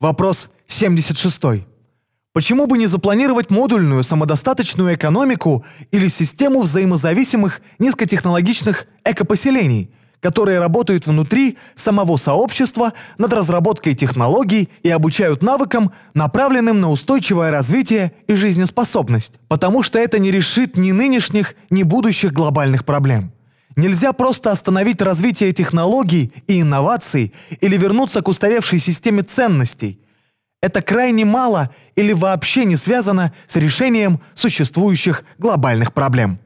Вопрос 76. Почему бы не запланировать модульную самодостаточную экономику или систему взаимозависимых низкотехнологичных экопоселений, которые работают внутри самого сообщества над разработкой технологий и обучают навыкам, направленным на устойчивое развитие и жизнеспособность, потому что это не решит ни нынешних, ни будущих глобальных проблем. Нельзя просто остановить развитие технологий и инноваций или вернуться к устаревшей системе ценностей. Это крайне мало или вообще не связано с решением существующих глобальных проблем.